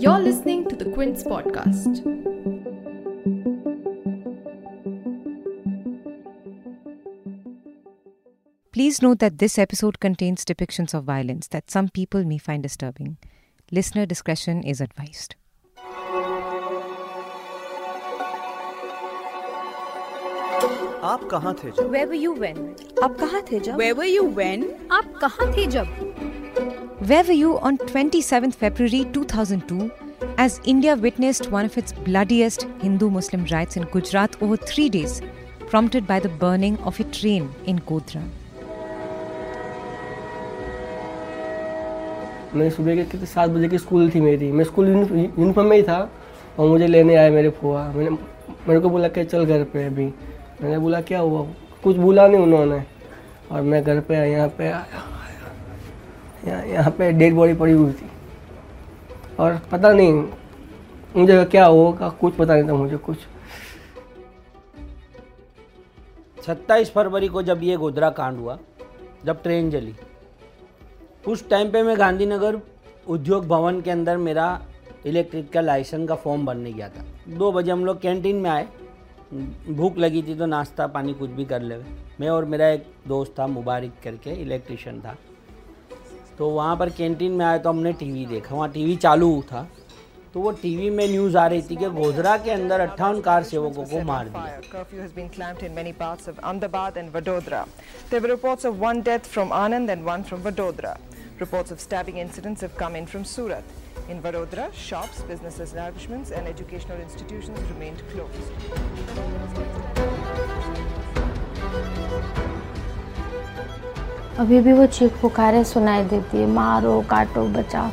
You're listening to the Quint Podcast. Please note that this episode contains depictions of violence that some people may find disturbing. Listener discretion is advised. आप कहाँ थे जब? Where were you when? आप कहाँ थे जब? Where were you when? आप कहाँ थे जब? Where were you on 27th February 2002 as India witnessed one of its bloodiest Hindu Muslim riots in Gujarat over three days, prompted by the burning of a train in Godhra? मैंने सुबह के कितने सात बजे की स्कूल थी मेरी मैं स्कूल यूनिफॉर्म में ही था और मुझे लेने आए मेरे फुआ मैंने मेरे को बोला कि चल घर पे अभी मैंने बोला क्या हुआ कुछ बोला नहीं उन्होंने और मैं घर पे यहाँ पे यहाँ पे डेड बॉडी पड़ी हुई थी। और पता नहीं, मुझे क्या होगा, कुछ पता नहीं था मुझे कुछ। सत्ताईस फरवरी को जब ये गोधरा कांड हुआ, जब ट्रेन जली उस टाइम पे मैं गांधीनगर उद्योग भवन के अंदर मेरा इलेक्ट्रिक का लाइसेंस का फॉर्म भरने गया था। दो बजे हम लोग कैंटीन में आए, भूख लगी थी तो नाश्ता पानी कुछ भी कर ले मैं और मेरा एक दोस्त था, मुबारक करके इलेक्ट्रिशियन था। तो वहाँ पर कैंटीन में आया तो हमने टीवी देखा। वहाँ टीवी चालू था। तो वो टीवी में न्यूज़ आ रही थी कि गोधरा के अंदर अट्ठावन कार सेवकों को मार दिया। Curfew has been clamped in many parts of Ahmedabad and अभी भी वो चीख पुकारे सुनाई देती है मारो काटो बचाओ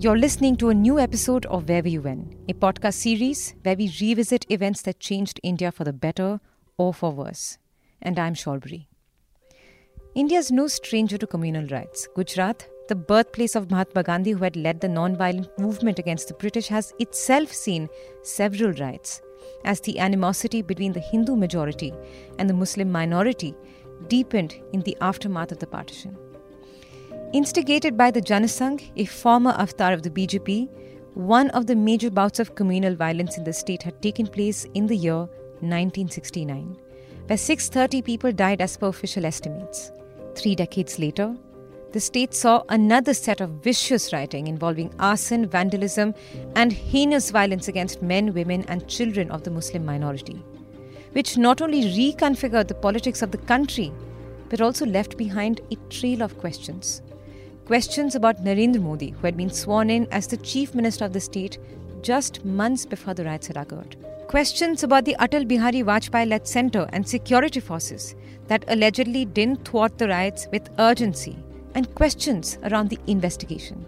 You're listening to a new episode of Where Were You When, a podcast series where we revisit events that changed India for the better or for worse. And I'm Shorbury. India is no stranger to communal rights. Gujarat, the birthplace of Mahatma Gandhi, who had led the non-violent movement against the British, has itself seen several riots as the animosity between the Hindu majority and the Muslim minority deepened in the aftermath of the partition. Instigated by the Janasangh, a former avatar of the BJP, one of the major bouts of communal violence in the state had taken place in the year 1969, where 630 people died as per official estimates. Three decades later, the state saw another set of vicious rioting involving arson, vandalism, and heinous violence against men, women, and children of the Muslim minority, which not only reconfigured the politics of the country, but also left behind a trail of questions. Questions about Narendra Modi, who had been sworn in as the chief minister of the state just months before the riots had occurred. Questions about the Atal Bihari Vajpayee led centre and security forces that allegedly didn't thwart the riots with urgency, and questions around the investigation.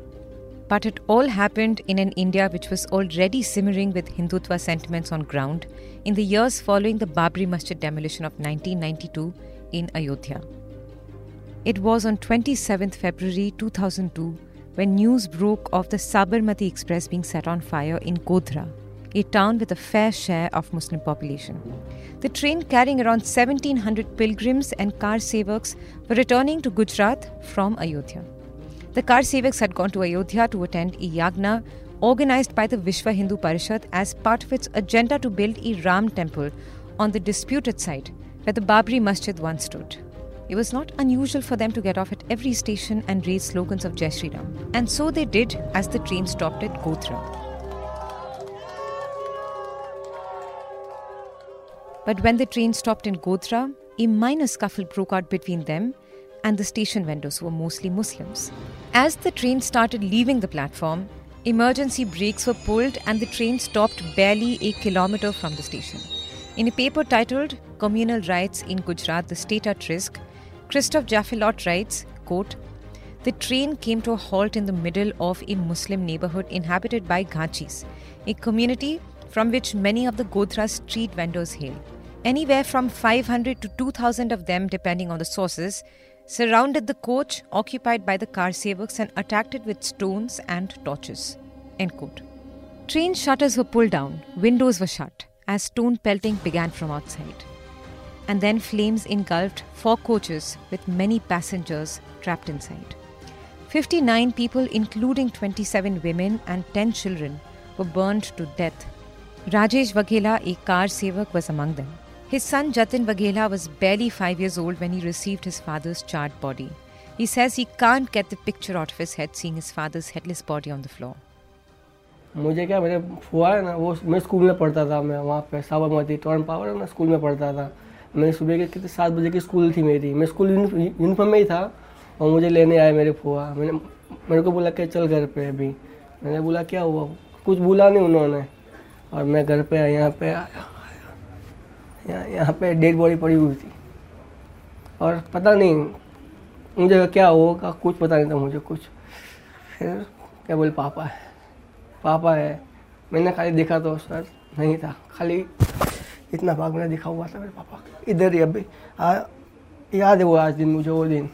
But it all happened in an India which was already simmering with Hindutva sentiments on ground in the years following the Babri Masjid demolition of 1992 in Ayodhya. It was on 27th February 2002 when news broke of the Sabarmati Express being set on fire in Godhra, a town with a fair share of Muslim population. The train carrying around 1700 pilgrims and car sevaks were returning to Gujarat from Ayodhya. The car sevaks had gone to Ayodhya to attend a yagna organized by the Vishwa Hindu Parishad as part of its agenda to build a Ram temple on the disputed site where the Babri Masjid once stood. It was not unusual for them to get off at every station and raise slogans of Jai Shri Ram. And so they did as the train stopped at Godhra. But when the train stopped in Godhra, a minor scuffle broke out between them and the station vendors, who were mostly Muslims. As the train started leaving the platform, emergency brakes were pulled and the train stopped barely a kilometer from the station. In a paper titled Communal Riots in Gujarat, the State at Risk, Christophe Jaffrelot writes, quote, The train came to a halt in the middle of a Muslim neighborhood inhabited by Ghachis, a community from which many of the Godhra street vendors hail. Anywhere from 500 to 2,000 of them, depending on the sources, surrounded the coach occupied by the car sevaks and attacked it with stones and torches. End quote. Train shutters were pulled down, windows were shut, as stone pelting began from outside. and then flames engulfed four coaches with many passengers trapped inside. 59 people, including 27 women and 10 children, were burned to death. Rajesh Vaghela, a car sevak, was among them. His son Jatin Vaghela was barely five years old when he received his father's charred body. He says he can't get the picture out of his head seeing his father's headless body on the floor. मुझे क्या मेरे फुआ है ना वो मैं school में पढ़ता था मैं वहाँ पे साबरमती टॉर्न पावर है ना स्कूल में पढ़ता था मैं सुबह के कितने सात बजे की स्कूल थी मेरी मैं स्कूल यूनिफॉर्म में ही था और मुझे लेने आए मेरे फुआ मैंने मेरे को बोला कि चल घर पे अभी मैंने बोला क्या हुआ कुछ बोला नहीं उन्होंने और मैं घर पे यहाँ पे आया यहाँ पे डेड बॉडी पड़ी हुई थी। और पता नहीं मुझे क्या होगा कुछ पता नहीं था मुझे कुछ। फिर क्या बोले पापा है। पापा है। मैंने खाली देखा तो सर नहीं था। खाली इतना भाग मैंने दिखा हुआ था मेरे पापा इधर ही अभी आ, याद है वो आज दिन मुझे वो दिन।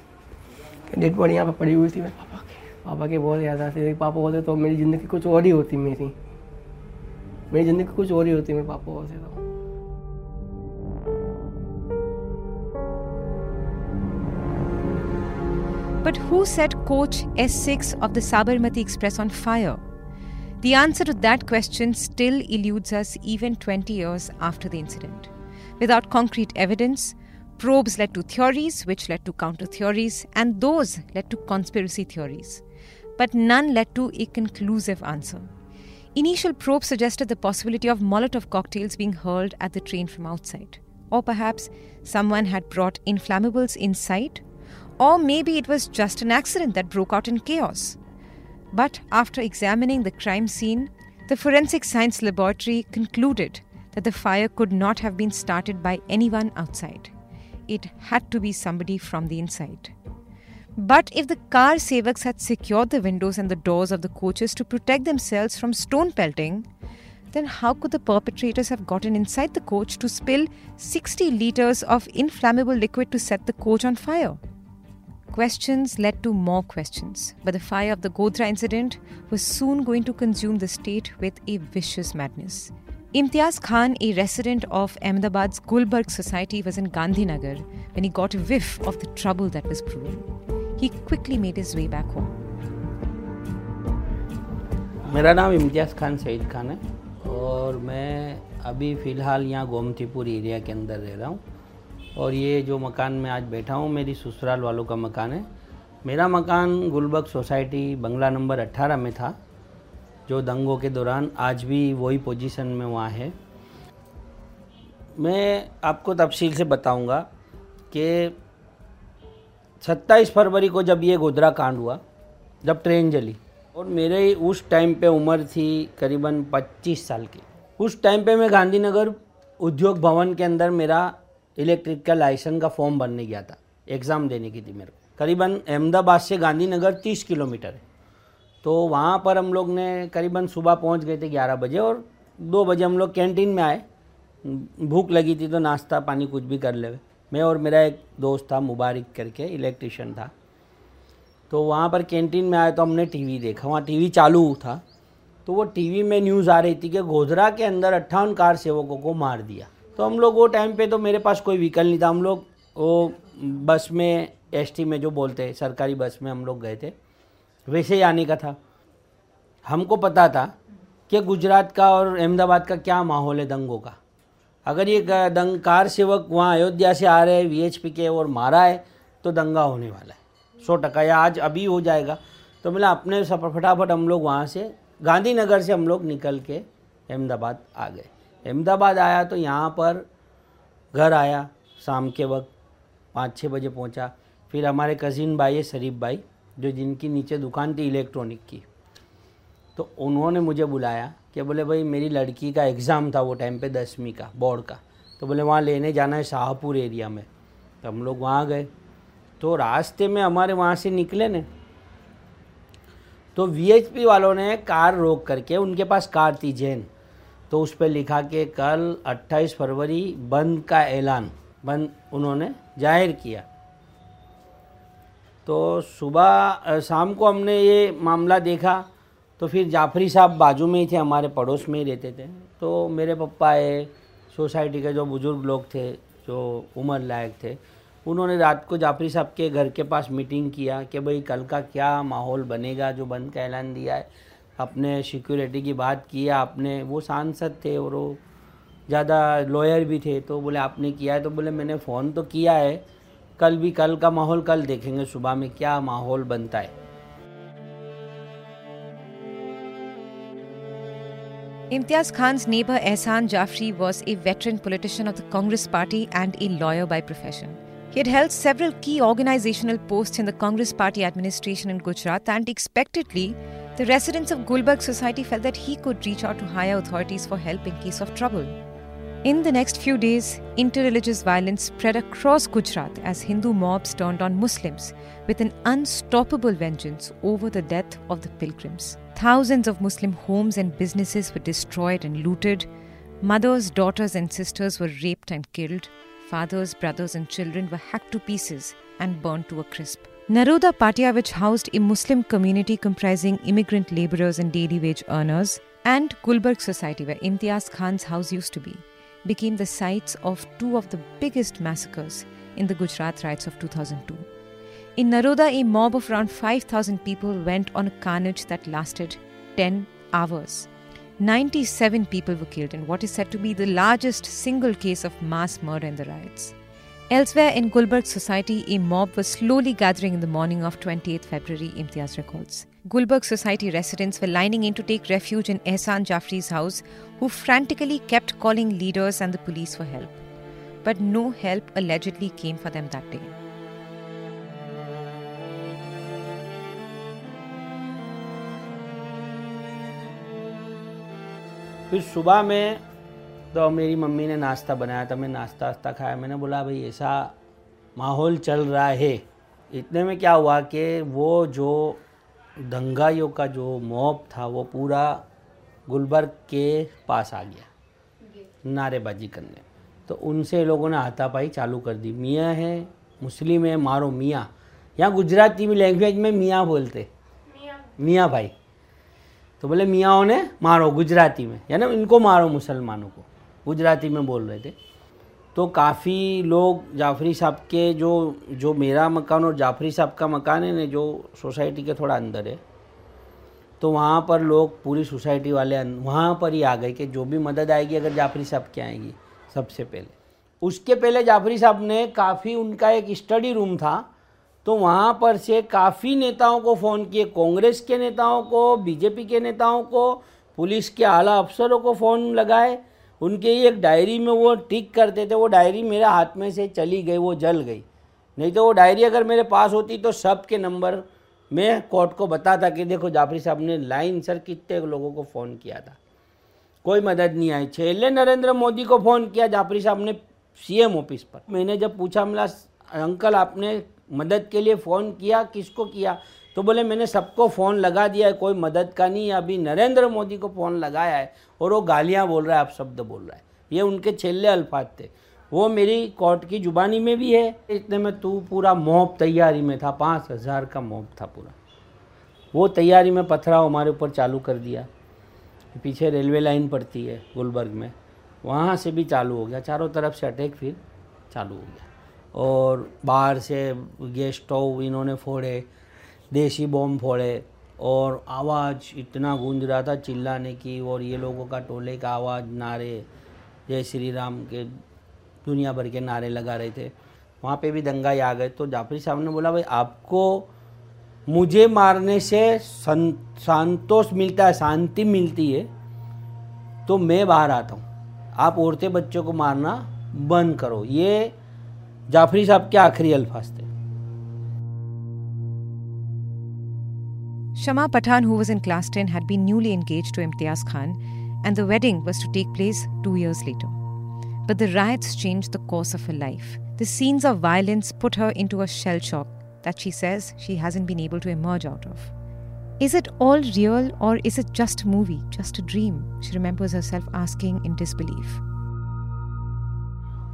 डेड बॉडी यहाँ पर पड़ी हुई थी मेरे पापा की। पापा की बहुत याद आती पापा होते तो मेरी ज़िंदगी कुछ और ही होती मेरी। मेरी ज़िंदगी कुछ और ही होती मेरे पापा होते तो। But who set coach S6 of the Sabarmati Express on fire? The answer to that question still eludes us even 20 years after the incident. Without concrete evidence, probes led to theories, which led to counter theories, and those led to conspiracy theories. But none led to a conclusive answer. Initial probes suggested the possibility of Molotov cocktails being hurled at the train from outside. Or perhaps someone had brought inflammables inside or maybe it was just an accident that broke out in chaos. But after examining the crime scene, the Forensic Science Laboratory concluded that the fire could not have been started by anyone outside. It had to be somebody from the inside. But if the car sevaks had secured the windows and the doors of the coaches to protect themselves from stone pelting, then how could the perpetrators have gotten inside the coach to spill 60 liters of inflammable liquid to set the coach on fire? Questions led to more questions, but the fire of the Godhra incident was soon going to consume the state with a vicious madness. Imtiaz Khan, a resident of Ahmedabad's Gulbarg society, was in Gandhinagar when he got a whiff of the trouble that was brewing. He quickly made his way back home. मेरा नाम इम्तियाज़ खान सईद खान है और मैं अभी फ़िलहाल यहाँ Gomtipur area के अंदर रह रहा हूँ और ये जो मकान में आज बैठा हूँ, मेरी ससुराल वालों का मकान है। मेरा मकान गुलबर्ग सोसाइटी बंगला नंबर 18 में था, जो दंगों के दौरान आज भी वही पोजीशन में वहाँ है। मैं आपको तफसील से बताऊँगा कि 27 फरवरी को जब ये गोधरा कांड हुआ, जब ट्रेन जली, और मेरे उस टाइम पे उम्र थी करीबन 25 साल की। उस टाइम पे मैं गांधीनगर उद्योग भवन के अंदर मेरा इलेक्ट्रिक लाइसेंस का फॉर्म भरने गया था। एग्ज़ाम देने की थी मेरे को। करीबन अहमदाबाद से गांधीनगर तीस किलोमीटर है। तो वहाँ पर हम लोग ने करीबन सुबह पहुँच गए थे ग्यारह बजे और दो बजे हम लोग कैंटीन में आए। भूख लगी थी तो नाश्ता पानी कुछ भी कर ले मैं और मेरा एक दोस्त था, मुबारक करके, इलेक्ट्रिशियन था। तो वहाँ पर कैंटीन में आए तो हमने टीवी देखा। वहाँ टीवी चालू था। तो वो टीवी में न्यूज़ आ रही थी कि गोधरा के अंदर अट्ठावन कार सेवकों को मार दिया। तो हम लोग वो टाइम पे तो मेरे पास कोई व्हीकल नहीं था। हम लोग वो बस में एसटी में जो बोलते हैं, सरकारी बस में हम लोग गए थे। वैसे ही आने का था। हमको पता था कि गुजरात का और अहमदाबाद का क्या माहौल है दंगों का। अगर ये दंग, कार सेवक वहाँ अयोध्या से आ रहे हैं वी के और मारा है तो दंगा होने वाला है। सौ टका या आज अभी हो जाएगा। तो मतलब अपने सफ़र फटाफट हम लोग वहाँ से, गांधीनगर से हम लोग निकल के अहमदाबाद आ गए। अहमदाबाद आया तो यहाँ पर घर आया, शाम के वक्त पाँच छः बजे पहुँचा। फिर हमारे कज़िन भाई है, शरीफ भाई, जो जिनकी नीचे दुकान थी इलेक्ट्रॉनिक की। तो उन्होंने मुझे बुलाया कि बोले, भाई, मेरी लड़की का एग्ज़ाम था वो टाइम पे दसवीं का बोर्ड का। तो बोले, वहाँ लेने जाना है शाहपुर एरिया में। तो हम लोग वहाँ गए। तो रास्ते में हमारे वहाँ से निकले ने। तो VHP वालों ने कार रोक करके, उनके पास कार थी, जैन। तो उस पर लिखा कि कल 28 फरवरी बंद का ऐलान, बंद उन्होंने ज़ाहिर किया। तो सुबह शाम को हमने ये मामला देखा तो फिर जाफरी साहब बाजू में ही थे, हमारे पड़ोस में ही रहते थे। तो मेरे पप्पा है, सोसाइटी के जो बुज़ुर्ग लोग थे, जो उम्र लायक थे, उन्होंने रात को जाफरी साहब के घर के पास मीटिंग किया कि भाई कल का क्या माहौल बनेगा जो बंद का ऐलान दिया है। अपने सिक्योरिटी की बात की आपने वो सांसद थे और वो ज़्यादा लॉयर भी थे तो बोले आपने किया है तो बोले मैंने फ़ोन तो किया है कल भी कल का माहौल कल देखेंगे सुबह में क्या माहौल बनता है Imtiaz Khan's neighbor Ehsan Jafri was a veteran politician of the Congress party and a lawyer by profession. He had held several key organizational posts in the Congress party administration in Gujarat, and expectedly, the residents of Gulberg society felt that he could reach out to higher authorities for help in case of trouble. In the next few days, interreligious violence spread across Gujarat as Hindu mobs turned on Muslims with an unstoppable vengeance over the death of the pilgrims. Thousands of Muslim homes and businesses were destroyed and looted. Mothers, daughters, and sisters were raped and killed. Fathers, brothers, and children were hacked to pieces and burned to a crisp. Naroda Patia, which housed a Muslim community comprising immigrant laborers and daily wage earners, and Gulberg Society, where Imtiaz Khan's house used to be, became the sites of two of the biggest massacres in the Gujarat riots of 2002. In Naroda, a mob of around 5,000 people went on a carnage that lasted 10 hours. 97 people were killed in what is said to be the largest single case of mass murder in the riots. Elsewhere in Gulbarg society, a mob was slowly gathering in the morning of 28th February, Imtiaz records. Gulbarg society residents were lining in to take refuge in Ehsan Jafri's house, who frantically kept calling leaders and the police for help. But no help allegedly came for them that day. फिर सुबह में तो मेरी mummy ने नाश्ता बनाया था मैं नाश्ता वास्ता खाया। मैंने बोला भाई ऐसा माहौल चल रहा है। इतने में क्या हुआ कि वो जो दंगाइयों का जो मॉब था वो पूरा गुलबर्ग के पास आ गया नारेबाजी करने। तो उनसे लोगों ने हाथापाई चालू कर दी। मियाँ है मुस्लिम है मारो मियाँ। यहाँ गुजराती में लैंग्वेज में मियाँ बोलते। मियाँ। भाई। तो बोले मियाँ ने मारो गुजराती में। या ना इनको मारो मुसलमानों को। गुजराती में बोल रहे थे। तो काफ़ी लोग जाफरी साहब के जो जो मेरा मकान और जाफरी साहब का मकान है ना, जो सोसाइटी के थोड़ा अंदर है तो वहाँ पर लोग पूरी सोसाइटी वाले अं- वहाँ पर ही आ गए कि जो भी मदद आएगी अगर जाफरी साहब की आएगी सबसे पहले। उसके पहले जाफरी साहब ने काफ़ी, उनका एक स्टडी रूम था तो वहाँ पर से काफ़ी नेताओं को फ़ोन किए, कांग्रेस के नेताओं को, बीजेपी के नेताओं को, पुलिस के आला अफसरों को फ़ोन लगाए उनके ही एक डायरी में वो टिक करते थे, वो डायरी मेरे हाथ में से चली गई, वो जल गई। नहीं तो वो डायरी अगर मेरे पास होती तो सब के नंबर मैं कोर्ट को बताता कि देखो जाफरी साहब ने लाइन, सर, कितने लोगों को फ़ोन किया था। कोई मदद नहीं आई। छेले नरेंद्र मोदी को फ़ोन किया, जाफरी साहब ने सीएम ऑफ़िस पर। मैंने जब पूछा मिला अंकल, आपने मदद के लिए फ़ोन किया? किसको किया? तो बोले, मैंने सबको फ़ोन लगा दिया है, कोई मदद का नहीं है, अभी नरेंद्र मोदी को फ़ोन लगाया है और वो गालियाँ बोल रहा है आप शब्द बोल रहा है। ये उनके छेले अल्फाज थे। वो मेरी कोर्ट की जुबानी में भी है। इतने में तू पूरा मोब तैयारी में था, पाँच हज़ार का मोब था पूरा। वो तैयारी में पथराव हमारे ऊपर चालू कर दिया। पीछे रेलवे लाइन पड़ती है गुलबर्ग में। वहाँ से भी चालू हो गया। चारों तरफ़ से अटैक फिर चालू हो गया। और बाहर से गैस स्टोव इन्होंने फोड़े। देसी बॉम्ब फोड़े और आवाज़ इतना गूंज रहा था चिल्लाने की और ये लोगों का टोले का आवाज़, नारे, जय श्री राम के दुनिया भर के नारे लगा रहे थे। वहाँ पे भी दंगा आ गए। तो जाफरी साहब ने बोला, भाई, आपको मुझे मारने से संतोष मिलता है, शांति मिलती है तो मैं बाहर आता हूँ। आप औरतें बच्चों को मारना बंद करो। ये जाफरी साहब के आखिरी अल्फाज थे। Shama Pathan, who was in class 10, had been newly engaged to Imtiaz Khan, and the wedding was to take place two years later. But the riots changed the course of her life. The scenes of violence put her into a shell shock that she says she hasn't been able to emerge out of. Is it all real or is it just a movie, just a dream? She remembers herself asking in disbelief.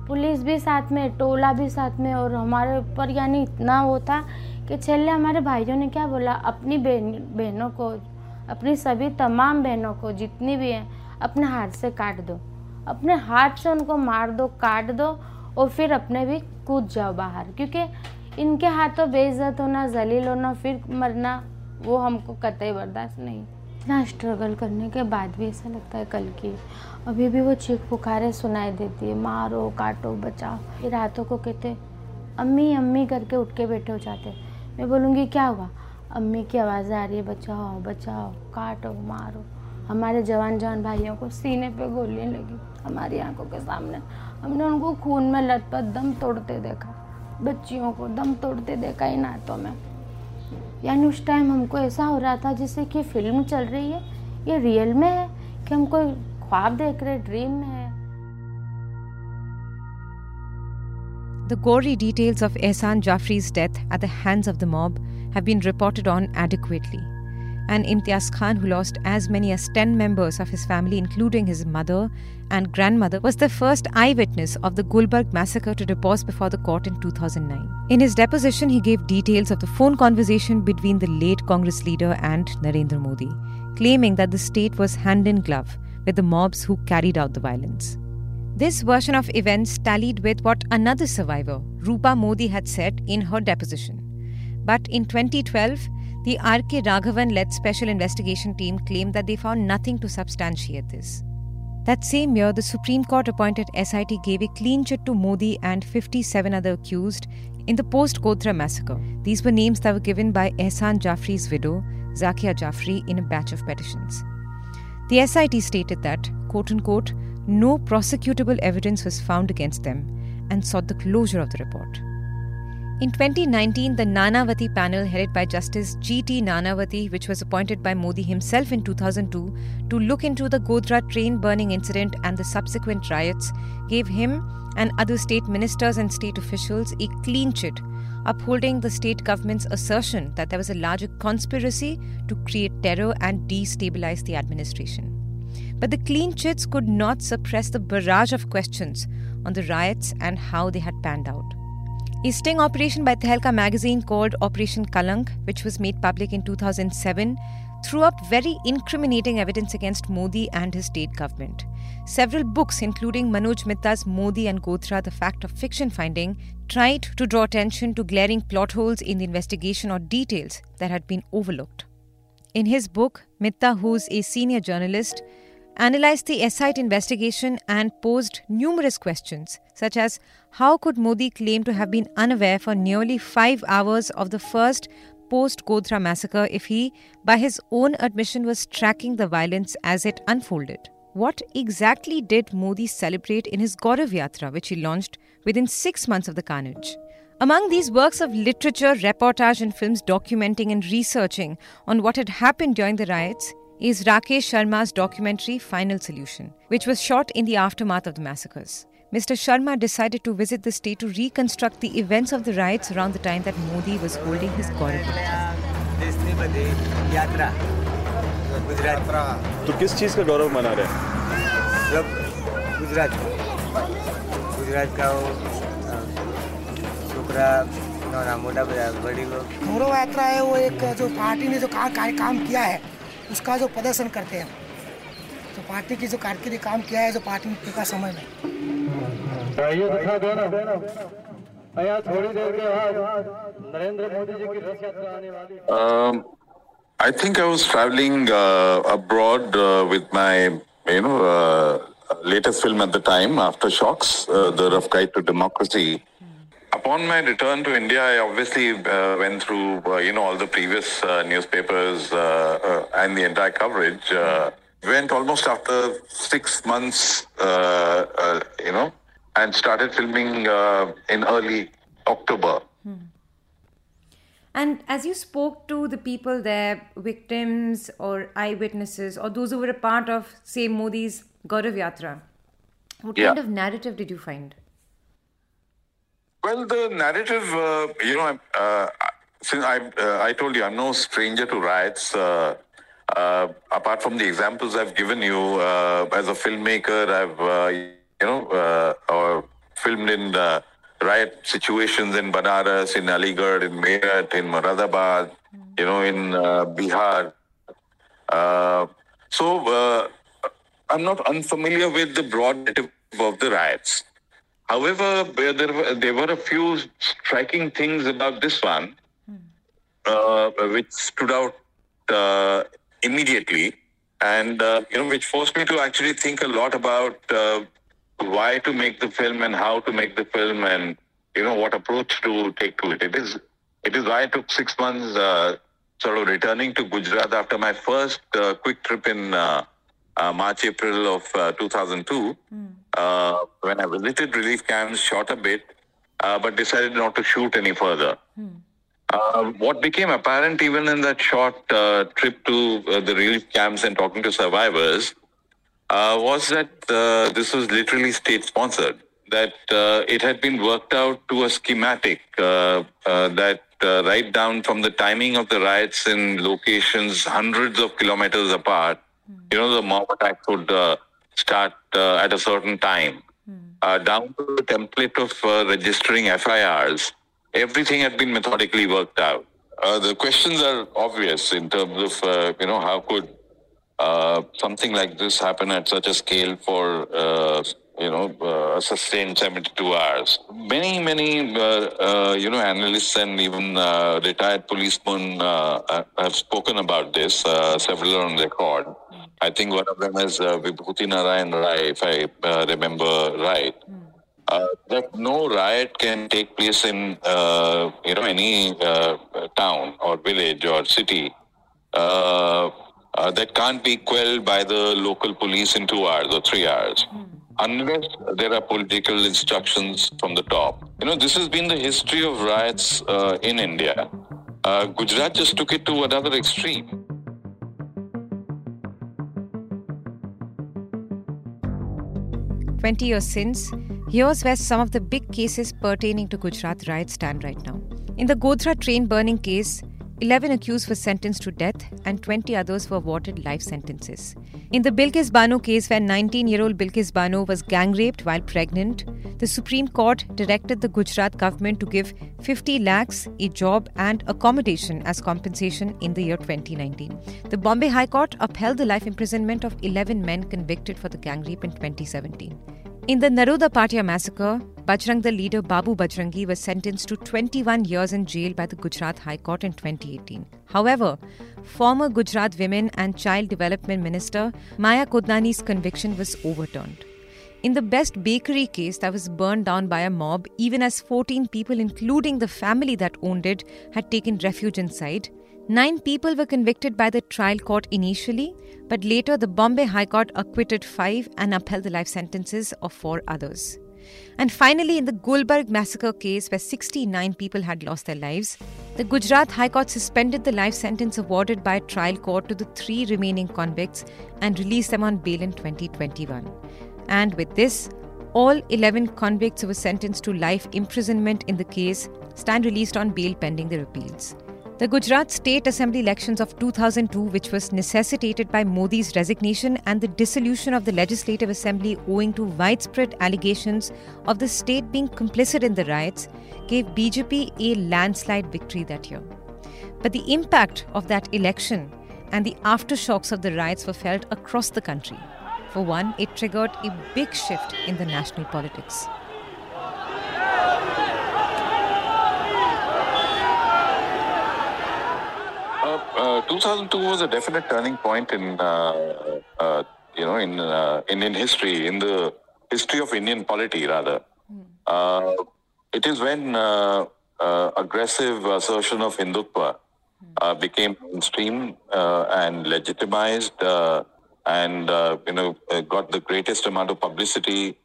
Police भी साथ में टोला भी साथ में और हमारे ऊपर यानी इतना वो था कि छेले हमारे भाइयों ने क्या बोला? अपनी बहन, बहनों को, अपनी सभी तमाम बहनों को, जितनी भी हैं, अपने हाथ से काट दो। अपने हाथ से उनको मार दो, काट दो और फिर अपने भी कूद जाओ बाहर। क्योंकि इनके हाथों बेइज्जत होना, जलील होना, फिर मरना, वो हमको कतई बर्दाश्त नहीं। इतना स्ट्रगल करने के बाद भी ऐसा लगता है कल की। अभी भी वो चीख पुकारें, सुनाई देती है, मारो, काटो, बचाओ। फिर रातों को कहते, अम्मी अम्मी करके उठ के बैठे हो जाते। मैं बोलूँगी, क्या हुआ? अम्मी की आवाज़ आ रही है, बचाओ बचाओ, काटो, मारो। हमारे जवान जवान भाइयों को सीने पे गोलियाँ लगी, हमारी आँखों के सामने। हमने उनको खून में लथपथ दम तोड़ते देखा, बच्चियों को दम तोड़ते देखा इन हाथों में। यानी उस टाइम हमको ऐसा हो रहा था जैसे कि फ़िल्म चल रही है, ये रियल में है कि हम कोई ख्वाब देख रहे ड्रीम में है। The gory details of Ehsan Jafri's death at the hands of the mob have been reported on adequately. And Imtiaz Khan, who lost as many as 10 members of his family, including his mother and grandmother, was the first eyewitness of the Gulberg massacre to depose before the court in 2009. In his deposition, he gave details of the phone conversation between the late Congress leader and Narendra Modi, claiming that the state was hand in glove with the mobs who carried out the violence. This version of events tallied with what another survivor, Rupa Modi, had said in her deposition. But in 2012, the R.K. Raghavan led special investigation team claimed that they found nothing to substantiate this. That same year, the Supreme Court appointed SIT gave a clean chit to Modi and 57 other accused in the post Godhra massacre. These were names that were given by Ehsan Jafri's widow, Zakia Jafri, in a batch of petitions. The SIT stated that, quote unquote, no prosecutable evidence was found against them and sought the closure of the report. In 2019, the Nanavati panel, headed by Justice G.T. Nanavati, which was appointed by Modi himself in 2002 to look into the Godhra train burning incident and the subsequent riots, gave him and other state ministers and state officials a clean chit, upholding the state government's assertion that there was a larger conspiracy to create terror and destabilize the administration. But the clean chits could not suppress the barrage of questions on the riots and how they had panned out. A sting operation by Tehelka magazine called Operation Kalank, which was made public in 2007, threw up very incriminating evidence against Modi and his state government. Several books, including Manoj Mitta's Modi and Godhra, The Fact of Fiction Finding, tried to draw attention to glaring plot holes in the investigation or details that had been overlooked. In his book, Mitta, who's a senior journalist, analyzed the SIT investigation and posed numerous questions, such as how could Modi claim to have been unaware for nearly five hours of the first post Godhra massacre if he, by his own admission, was tracking the violence as it unfolded? What exactly did Modi celebrate in his Gaurav Yatra, which he launched within six months of the carnage? Among these works of literature, reportage, and films documenting and researching on what had happened during the riots is Rakesh Sharma's documentary Final Solution, which was shot in the aftermath of the massacres. Mr. Sharma decided to visit the state to reconstruct the events of the riots around the time that Modi was holding his Gaurav यात्रा गुजरात तो किस चीज़ का गौरव मना रहे हैं जब गुजरात गुजरात का वो छोकरा नाना मोटा बड़ा बड़ी लोग गौरव यात्रा है वो एक जो पार्टी ने जो का, कार्य काम किया है उसका जो प्रदर्शन करते हैं तो पार्टी की जो कारकिर्दी काम किया है जो पार्टी ने का समय में ये दिखा देना थोड़ी देर के बाद नरेंद्र मोदी जी की रथ यात्रा आने वाली Um, I think I was traveling uh, abroad uh, with my, you know, uh, latest film at the time, Aftershocks, uh, The Rough Guide to Democracy. Upon my return to India, I obviously uh, went through, uh, you know, all the previous uh, newspapers uh, uh, and the entire coverage. Uh, went almost after six months, uh, uh, you know, and started filming uh, in early October. And as you spoke to the people there, victims or eyewitnesses, or those who were a part of, say, Modi's Gaurav Yatra, what Yeah. kind of narrative did you find? Well, the narrative, uh, you know, I'm, uh, since I, uh, I told you, I'm no stranger to riots. Uh, uh, apart from the examples I've given you, uh, as a filmmaker, I've, you know, or filmed in riot situations in Banaras, in Aligarh, in Meerut, in Moradabad, you know, in Bihar. So I'm not unfamiliar with the broad narrative of the riots. However, there there were, there were a few striking things about this one, uh, which stood out uh, immediately, and uh, you know, which forced me to actually think a lot about uh, why to make the film and how to make the film, and you know, what approach to take to it. It is it is why I took six months, uh, sort of returning to Gujarat after my first uh, quick trip in. Uh, uh, March, April of uh, 2002, uh, when I visited relief camps, shot a bit, uh, but decided not to shoot any further. Uh, what became apparent even in that short uh, trip to uh, the relief camps and talking to survivors uh, was that uh, this was literally state sponsored, that uh, it had been worked out to a schematic uh, uh, that uh, right down from the timing of the riots in locations hundreds of kilometers apart, you know, the mob attacks would uh, start uh, at a certain time, uh, down to the template of uh, registering FIRs. Everything had been methodically worked out. Uh, the questions are obvious in terms of, uh, you know, how could uh, something like this happen at such a scale for, uh, you know, uh, a sustained 72 hours. Many, many, uh, uh, you know, analysts and even uh, retired policemen uh, uh, have spoken about this, uh, several on record. I think one of them is uh, Vibhuti Narayan Rai, if I uh, remember right. Uh, that no riot can take place in uh, you know any uh, town or village or city uh, uh, that can't be quelled by the local police in two hours or three hours unless there are political instructions from the top. You know, this has been the history of riots uh, in India. Uh, Gujarat just took it to another extreme. 20 years since, here's where some of the big cases pertaining to Gujarat riots stand right now. In the Godhra train burning case, 11 accused were sentenced to death and 20 others were awarded life sentences. In the Bilkis Bano case, where 19 year old Bilkis Bano was gang raped while pregnant, the Supreme Court directed the Gujarat government to give 50 lakhs, a job, and accommodation as compensation in the year 2019. The Bombay High Court upheld the life imprisonment of 11 men convicted for the gang rape in 2017. In the Naroda Patia massacre, Bajrang Dal leader Babu Bajrangi was sentenced to 21 years in jail by the Gujarat High Court in 2018. However, former Gujarat Women and Child Development Minister Maya Kodnani's conviction was overturned. In the Best Bakery case that was burned down by a mob, even as 14 people, including the family that owned it, had taken refuge inside, Nine people were convicted by the trial court initially, but later the Bombay High Court acquitted five and upheld the life sentences of four others. And finally, in the Gulberg massacre case, where 69 people had lost their lives, the Gujarat High Court suspended the life sentence awarded by a trial court to the three remaining convicts and released them on bail in 2021. And with this, all 11 convicts who were sentenced to life imprisonment in the case stand released on bail pending their appeals. The Gujarat State Assembly elections of 2002, which was necessitated by Modi's resignation and the dissolution of the Legislative Assembly owing to widespread allegations of the state being complicit in the riots, gave BJP a landslide victory that year. But the impact of that election and the aftershocks of the riots were felt across the country. For one, it triggered a big shift in the national politics. Uh, 2002 was a definite turning point in uh, uh, you know in uh, Indian history, in the history of Indian polity rather. Uh, it is when uh, uh, aggressive assertion of Hindutva uh, became mainstream uh, and legitimized, uh, and uh, you know uh, got the greatest amount of publicity.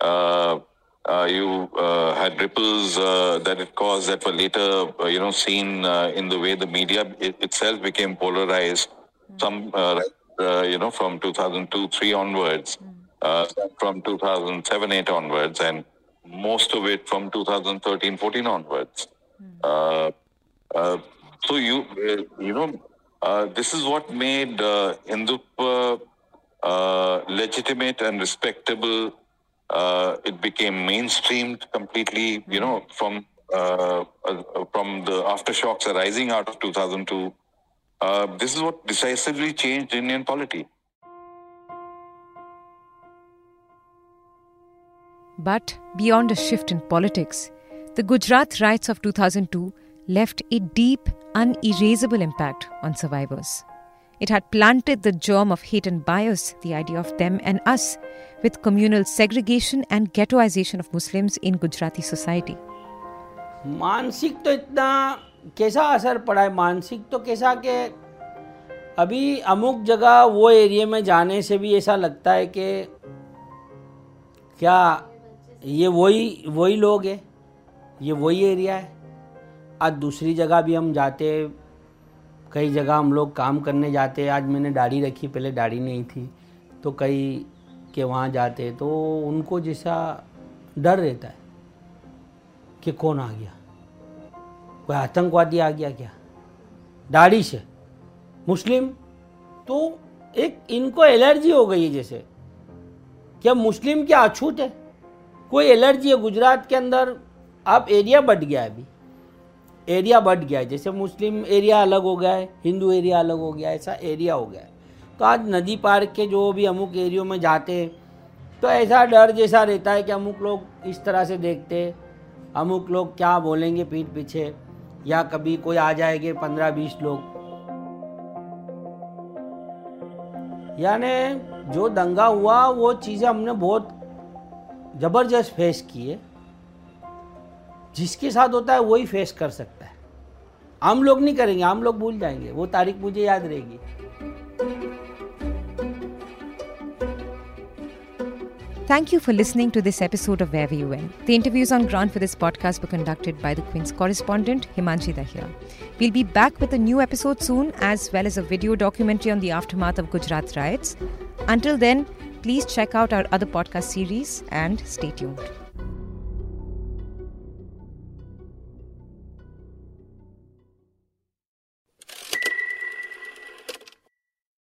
Uh, uh, you uh, had ripples uh, that it caused that were later, uh, you know, seen uh, in the way the media it, itself became polarized. Some, uh, uh, you know, from 2002, 3 onwards, uh, from 2007, 8 onwards, and most of it from 2013, 14 onwards. Uh, uh, so you, uh, you know, uh, this is what made uh, Hindutva uh, legitimate and respectable uh, it became mainstreamed completely, you know, from uh, uh, from the aftershocks arising out of 2002. Uh, this is what decisively changed Indian polity. But beyond a shift in politics, the Gujarat riots of 2002 left a deep, unerasable impact on survivors. It had planted the germ of hate and bias, the idea of them and us, with communal segregation and ghettoization of Muslims in Gujarati society. मानसिक तो इतना कैसा असर पड़ा है मानसिक तो कैसा कि अभी अमुक जगह वो एरिया में जाने से भी ऐसा लगता है कि क्या ये वही वही लोग हैं ये वही एरिया है आज दूसरी जगह भी हम जाते, कई जगह हम लोग काम करने जाते, आज मैंने दाढ़ी रखी, पहले दाढ़ी नहीं थी तो कई के वहाँ जाते तो उनको जैसा डर रहता है कि कौन आ गया, कोई आतंकवादी आ गया क्या? दाढ़ी से। मुस्लिम तो एक इनको एलर्जी हो गई है जैसे, क्या मुस्लिम क्या अछूत है? कोई एलर्जी है गुजरात के अंदर? अब एरिया बढ़ गया है अभी। एरिया बढ़ गया है। जैसे मुस्लिम एरिया अलग हो गया है, हिंदू एरिया अलग हो गया ऐसा एरिया हो गया है। तो आज नदी पार के जो भी अमुक एरियो में जाते हैं तो ऐसा डर जैसा रहता है कि अमुक लोग इस तरह से देखते अमुक लोग क्या बोलेंगे पीठ पीछे, या कभी कोई आ जाएँगे पंद्रह बीस लोग। यानी जो दंगा हुआ, वो चीज़ें हमने बहुत ज़बरदस्त फेस की है। जिसके साथ होता है वही फेस कर सकता है हम लोग नहीं करेंगे हम लोग भूल जाएँगे वो तारीख मुझे याद रहेगी Thank you for listening to this episode of Wherever You Went. The interviews on ground for this podcast were conducted by the Queen's correspondent, Himanshi Dahia. We'll be back with a new episode soon, as well as a video documentary on the aftermath of Gujarat riots. Until then, please check out our other podcast series and stay tuned.